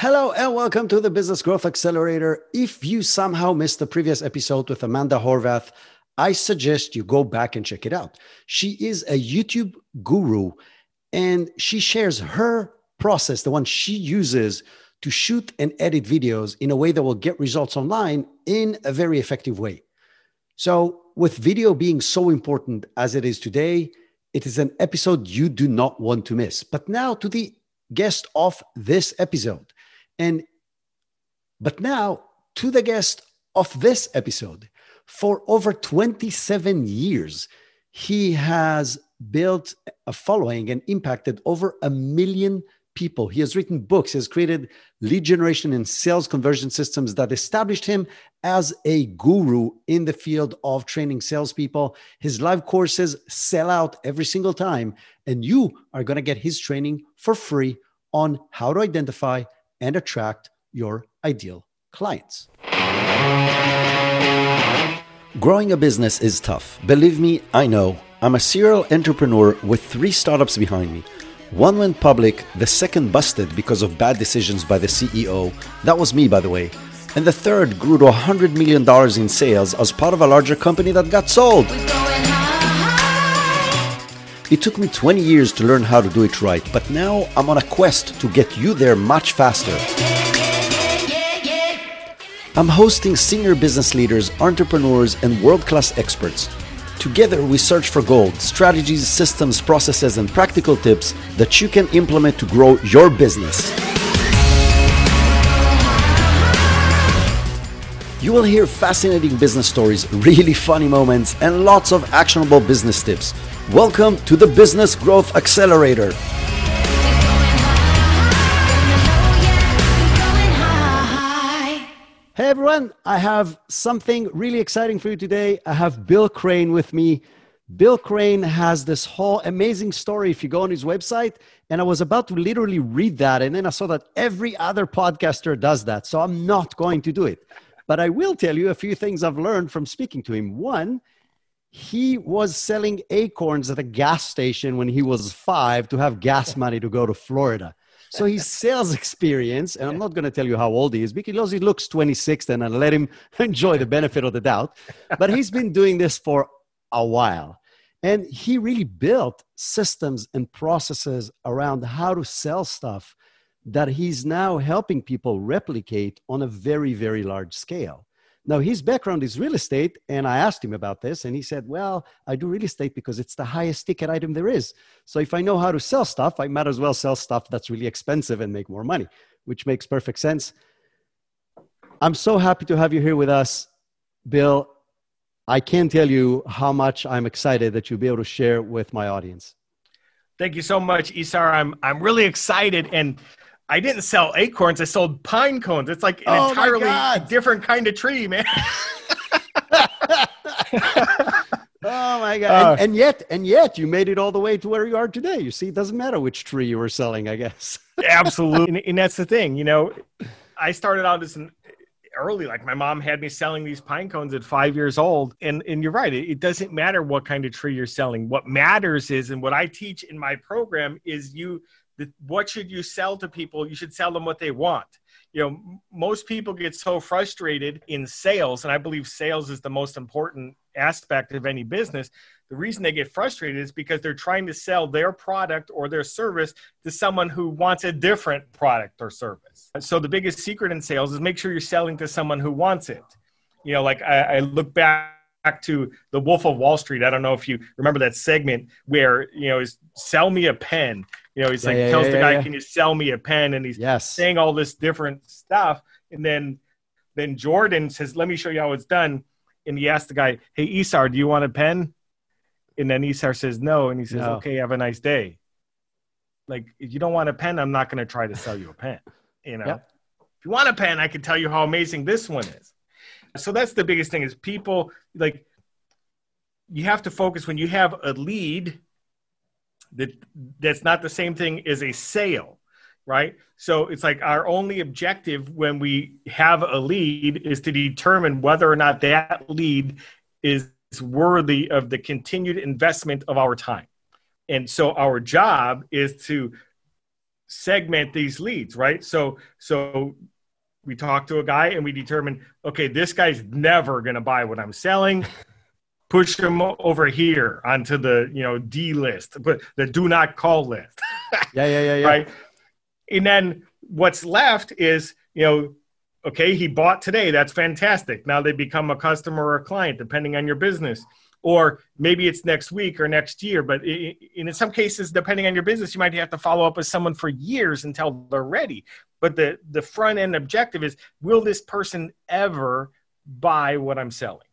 Hello and welcome to the Business Growth Accelerator. If you somehow missed the previous episode with Amanda Horvath, I suggest you go back and check it out. She is a YouTube guru and she shares her process, the one she uses to shoot and edit videos in a way that will get results online in a very effective way. So, with video being so important as it is today, it is an episode you do not want to miss. But now to the guest of this episode. And but now to the guest of this episode. For over 27 years, he has built a following and impacted over a million people. He has written books, he has created lead generation and sales conversion systems that established him as a guru in the field of training salespeople. His live courses sell out every single time, and you are going to get his training for free on how to identify and attract your ideal clients. Growing a business is tough. Believe me, I know. I'm a serial entrepreneur with three startups behind me. One went public, the second busted because of bad decisions by the CEO. That was me, by the way. And the third grew to $100 million in sales as part of a larger company that got sold. It took me 20 years to learn how to do it right, but now I'm on a quest to get you there much faster. I'm hosting senior business leaders, entrepreneurs, and world class experts. Together, we search for gold, strategies, systems, processes, and practical tips that you can implement to grow your business. You will hear fascinating business stories, really funny moments, and lots of actionable business tips. Welcome to the Business Growth Accelerator. Hey everyone, I have something really exciting for you today. I have Bill Crane with me. Bill Crane has this whole amazing story if you go on his website. And I was about to literally read that. And then I saw that every other podcaster does that. So I'm not going to do it. But I will tell you a few things I've learned from speaking to him. One, he was selling acorns at a gas station when he was five to have gas money to go to Florida. So his sales experience, and I'm not going to tell you how old he is because he looks 26 and I let him enjoy the benefit of the doubt. But he's been doing this for a while. And he really built systems and processes around how to sell stuff that he's now helping people replicate on a very, very large scale. Now, his background is real estate, and I asked him about this, and he said, Well, I do real estate because it's the highest ticket item there is. So if I know how to sell stuff, I might as well sell stuff that's really expensive and make more money, which makes perfect sense. I'm so happy to have you here with us, Bill. I can't tell you how much I'm excited that you'll be able to share with my audience. Thank you so much, Isar. I'm I'm really excited and I didn't sell acorns. I sold pine cones. It's like an oh entirely different kind of tree, man. oh my god! Uh, and, and, yet, and yet, you made it all the way to where you are today. You see, it doesn't matter which tree you were selling, I guess. absolutely, and, and, that's the thing. You know, I started out as an early, like my mom had me selling these pine cones at five years old, and and you're right. It, it doesn't matter what kind of tree you're selling. What matters is, and what I teach in my program is you the, what should you sell to people? You should sell them what they want. You know, most people get so frustrated in sales, and I believe sales is the most important aspect of any business. The reason they get frustrated is because they're trying to sell their product or their service to someone who wants a different product or service. So the biggest secret in sales is make sure you're selling to someone who wants it. You know, like I, I look back to the Wolf of Wall Street. I don't know if you remember that segment where you know is sell me a pen. You know, he's yeah, like yeah, tells yeah, the guy, "Can you sell me a pen?" And he's yes. saying all this different stuff, and then then Jordan says, "Let me show you how it's done." And he asks the guy, "Hey, Isar, do you want a pen?" And then Isar says, "No," and he says, no. "Okay, have a nice day." Like, if you don't want a pen, I'm not going to try to sell you a pen. You know, yep. if you want a pen, I can tell you how amazing this one is. So that's the biggest thing is people like you have to focus when you have a lead that that's not the same thing as a sale right so it's like our only objective when we have a lead is to determine whether or not that lead is worthy of the continued investment of our time and so our job is to segment these leads, right? So so we talk to a guy and we determine, okay, this guy's never going to buy what I'm selling. Push him over here onto the you know D list, but the do not call list. yeah, yeah, yeah, yeah. Right. And then what's left is you know okay he bought today that's fantastic now they become a customer or a client depending on your business or maybe it's next week or next year but in some cases depending on your business you might have to follow up with someone for years until they're ready. But the the front end objective is will this person ever buy what i'm selling?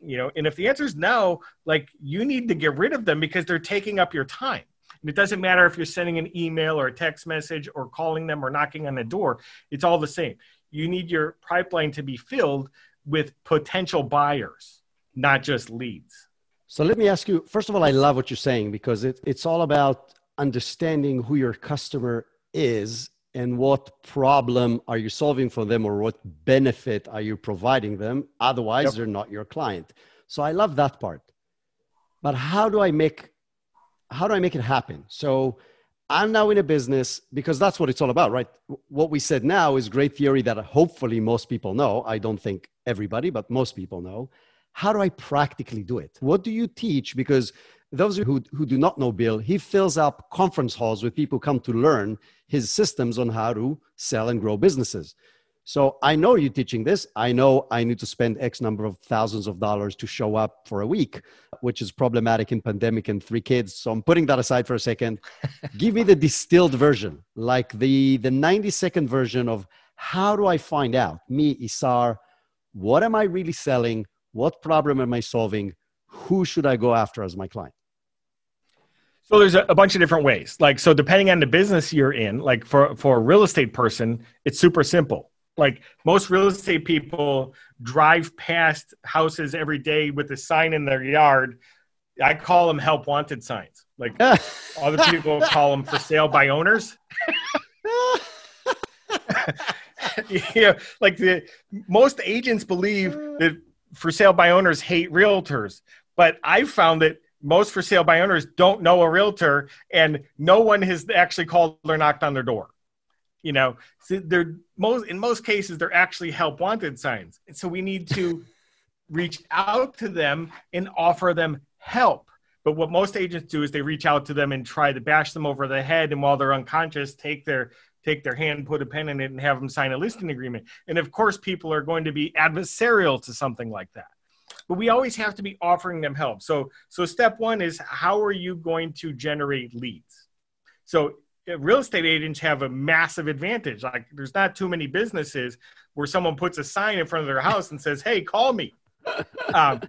You know and if the answer is no like you need to get rid of them because they're taking up your time. And it doesn't matter if you're sending an email or a text message or calling them or knocking on the door it's all the same. You need your pipeline to be filled with potential buyers not just leads. So let me ask you first of all, I love what you're saying because it, it's all about understanding who your customer is and what problem are you solving for them or what benefit are you providing them. Otherwise, yep. they're not your client. So I love that part. But how do I make how do I make it happen? So I'm now in a business because that's what it's all about, right? What we said now is great theory that hopefully most people know. I don't think everybody, but most people know how do I practically do it? What do you teach? Because those who, who do not know Bill, he fills up conference halls with people come to learn his systems on how to sell and grow businesses. So I know you're teaching this. I know I need to spend X number of thousands of dollars to show up for a week, which is problematic in pandemic and three kids. So I'm putting that aside for a second. Give me the distilled version, like the, the 90 second version of how do I find out, me, Isar, what am I really selling? What problem am I solving? Who should I go after as my client? So there's a, bunch of different ways. Like so, depending on the business you're in, like for for a real estate person, it's super simple. Like most real estate people drive past houses every day with a sign in their yard. I call them help wanted signs. Like other people call them for sale by owners. yeah, like the most agents believe that for sale by owners hate realtors, but I've found that most for sale by owners don't know a realtor and no one has actually called or knocked on their door. You know, so they're most in most cases they're actually help wanted signs. And so we need to reach out to them and offer them help. But what most agents do is they reach out to them and try to bash them over the head and while they're unconscious take their take their hand, put a pen in it, and have them sign a listing agreement. And of course, people are going to be adversarial to something like that. But we always have to be offering them help. So, so step one is how are you going to generate leads? So, uh, real estate agents have a massive advantage. Like, there's not too many businesses where someone puts a sign in front of their house and says, "Hey, call me." Um,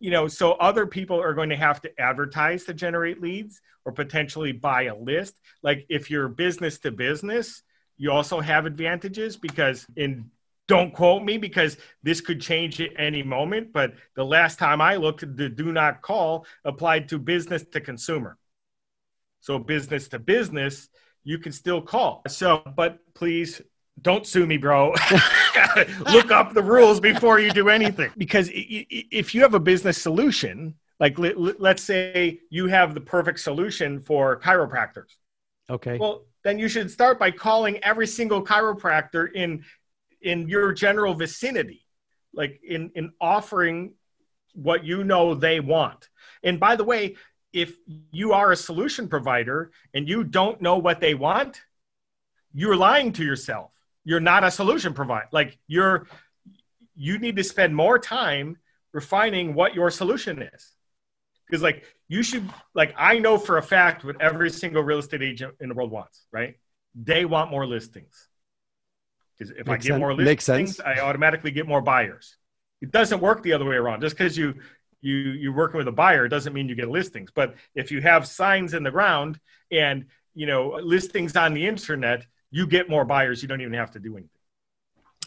you know, so other people are going to have to advertise to generate leads or potentially buy a list. Like if you're business to business, you also have advantages because in don't quote me because this could change at any moment. But the last time I looked, the do not call applied to business to consumer. So business to business, you can still call. So, but please don't sue me, bro. Look up the rules before you do anything. Because if you have a business solution, like let's say you have the perfect solution for chiropractors. Okay. Well, then you should start by calling every single chiropractor in in your general vicinity, like in in offering what you know they want. And by the way, if you are a solution provider and you don't know what they want, you're lying to yourself you're not a solution provider. Like you're you need to spend more time refining what your solution is. Because like you should like I know for a fact what every single real estate agent in the world wants, right? They want more listings. Because if Makes I get sense. more listings, I automatically get more buyers. It doesn't work the other way around. Just because you you you're working with a buyer doesn't mean you get listings. But if you have signs in the ground and you know listings on the internet, you get more buyers. You don't even have to do anything.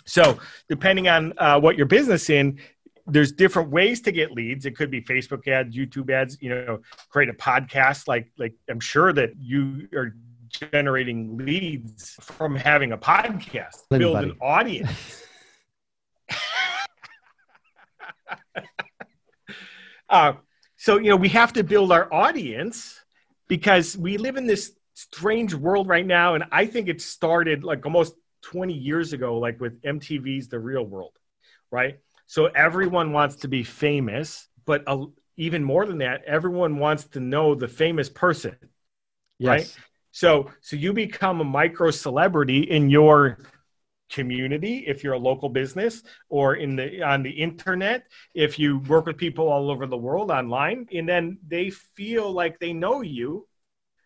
So, depending on uh, what your business in, there's different ways to get leads. It could be Facebook ads, YouTube ads. You know, create a podcast. Like, like I'm sure that you are generating leads from having a podcast. Anybody. Build an audience. uh, so you know, we have to build our audience because we live in this strange world right now. And I think it started like almost 20 years ago, like with MTV's The Real World, right? So everyone wants to be famous, but uh, even more than that, everyone wants to know the famous person, yes. right? So, so you become a micro celebrity in your community if you're a local business or in the on the internet if you work with people all over the world online and then they feel like they know you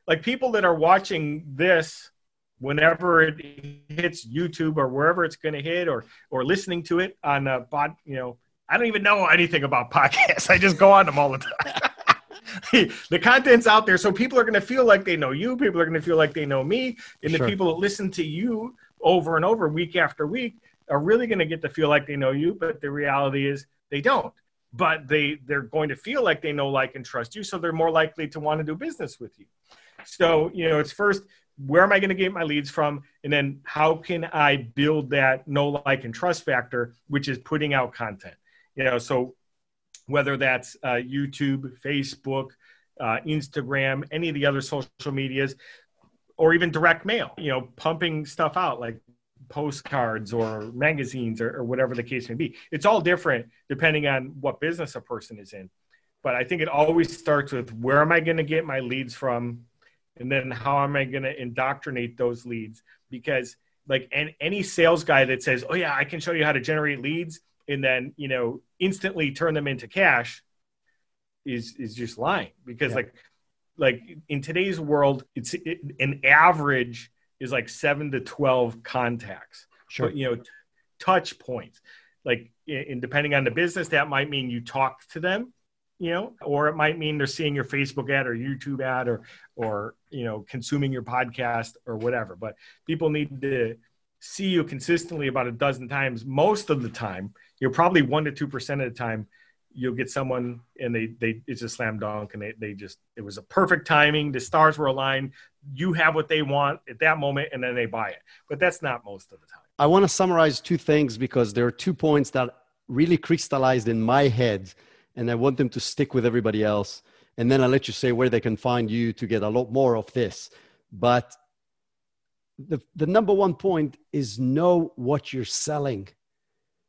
like people that are watching this whenever it hits YouTube or wherever it's going to hit or or listening to it on a pod, you know, I don't even know anything about podcasts. I just go on them all the time. the content's out there, so people are going to feel like they know you. People are going to feel like they know me, and sure. the people that listen to you over and over, week after week, are really going to get to feel like they know you. But the reality is, they don't. But they they're going to feel like they know, like, and trust you, so they're more likely to want to do business with you. So you know, it's first where am I going to get my leads from? And then how can I build that know, like, and trust factor, which is putting out content? You know, so whether that's uh, YouTube, Facebook, uh, Instagram, any of the other social medias, or even direct mail, you know, pumping stuff out like postcards or magazines or, or whatever the case may be. It's all different depending on what business a person is in. But I think it always starts with where am I going to get my leads from? And then how am i going to indoctrinate those leads because like and any sales guy that says oh yeah i can show you how to generate leads and then you know instantly turn them into cash is is just lying because yeah. like like in today's world it's it, an average is like 7 to 12 contacts sure. but you know t- touch points like and depending on the business that might mean you talk to them you know, or it might mean they're seeing your Facebook ad or YouTube ad or or you know, consuming your podcast or whatever. But people need to see you consistently about a dozen times. Most of the time, you're probably one to two percent of the time you'll get someone and they they it's a slam dunk and they, they just it was a perfect timing the stars were aligned you have what they want at that moment and then they buy it but that's not most of the time i want to summarize two things because there are two points that really crystallized in my head and I want them to stick with everybody else. And then I'll let you say where they can find you to get a lot more of this. But the, the number one point is know what you're selling.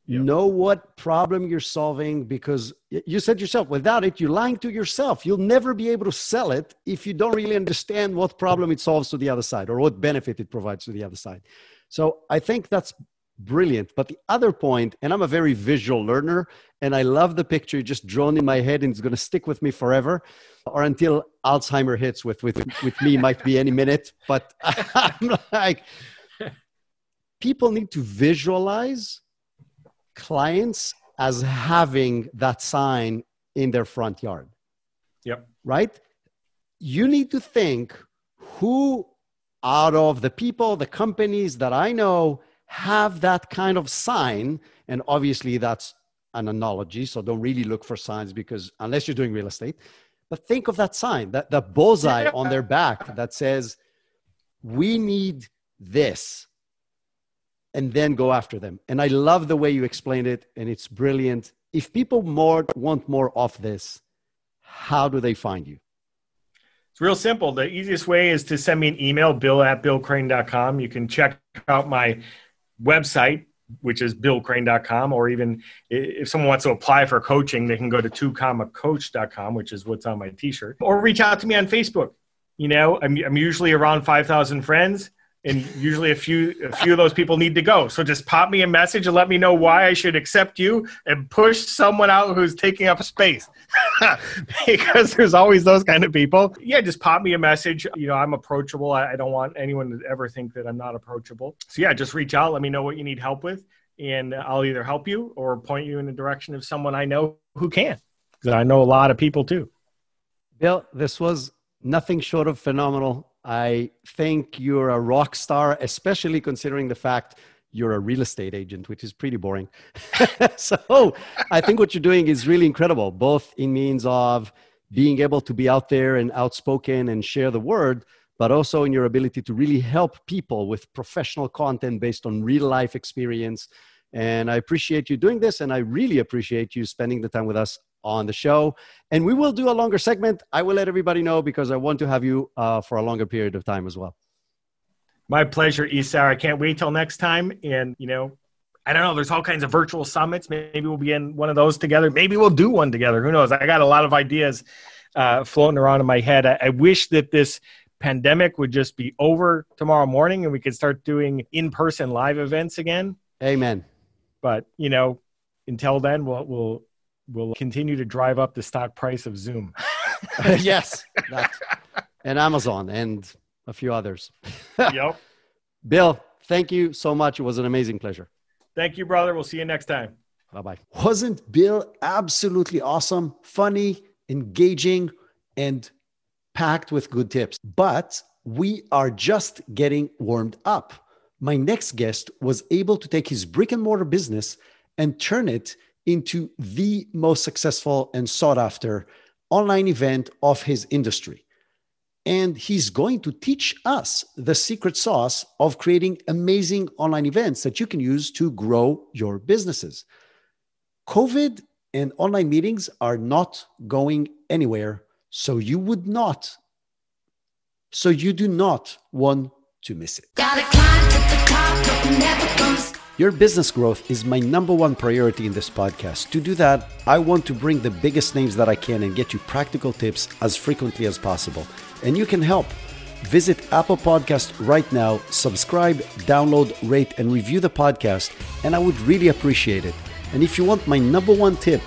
Yep. Know what problem you're solving because you said yourself, without it, you're lying to yourself. You'll never be able to sell it if you don't really understand what problem it solves to the other side or what benefit it provides to the other side. So I think that's brilliant. But the other point, and I'm a very visual learner, and I love the picture just drawn in my head, and it's going to stick with me forever, or until Alzheimer hits with with with me, might be any minute. But I'm like, people need to visualize clients as having that sign in their front yard. Yep. Right. You need to think who out of the people, the companies that I know have that kind of sign. And obviously, that's an analogy. So don't really look for signs because unless you're doing real estate, but think of that sign, that, that bullseye on their back that says, we need this. And then go after them. And I love the way you explained it, and it's brilliant. If people more want more of this, how do they find you? It's real simple. The easiest way is to send me an email, bill at billcrane.com. You can check out my website, which is billcrane.com, or even if someone wants to apply for coaching, they can go to 2commacoach.com, which is what's on my t-shirt, or reach out to me on Facebook. You know, I'm, I'm usually around 5,000 friends and usually a few a few of those people need to go. So just pop me a message and let me know why i should accept you and push someone out who's taking up space. Because there's always those kind of people. Yeah just pop me a message. You know i'm approachable. I, I don't want anyone to ever think that i'm not approachable. So yeah just reach out. Let me know what you need help with and i'll either help you or point you in the direction of someone i know who can. Because i know a lot of people too. Bill this was nothing short of phenomenal I think you're a rock star, especially considering the fact you're a real estate agent, which is pretty boring. so I think what you're doing is really incredible, both in means of being able to be out there and outspoken and share the word, but also in your ability to really help people with professional content based on real life experience. And I appreciate you doing this, and I really appreciate you spending the time with us on the show. And we will do a longer segment. I will let everybody know because I want to have you uh, for a longer period of time as well. My pleasure, Isar. I can't wait till next time. And, you know, I don't know. There's all kinds of virtual summits. Maybe we'll be in one of those together. Maybe we'll do one together. Who knows? I got a lot of ideas uh, floating around in my head. I, I wish that this pandemic would just be over tomorrow morning and we could start doing in-person live events again. Amen. But you know, until then, we'll we'll we'll continue to drive up the stock price of Zoom. yes, that, and Amazon and a few others. yep. Bill, thank you so much. It was an amazing pleasure. Thank you, brother. We'll see you next time. Bye bye. Wasn't Bill absolutely awesome, funny, engaging, and packed with good tips? But we are just getting warmed up. My next guest was able to take his brick and mortar business and turn it into the most successful and sought after online event of his industry. And he's going to teach us the secret sauce of creating amazing online events that you can use to grow your businesses. COVID and online meetings are not going anywhere. So you would not, so you do not want to miss it. Your business growth is my number one priority in this podcast. To do that, I want to bring the biggest names that I can and get you practical tips as frequently as possible. And you can help. Visit Apple Podcast right now, subscribe, download, rate, and review the podcast, and I would really appreciate it. And if you want my number one tip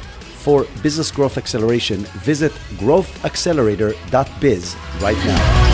for business growth acceleration, visit growthaccelerator.biz right now.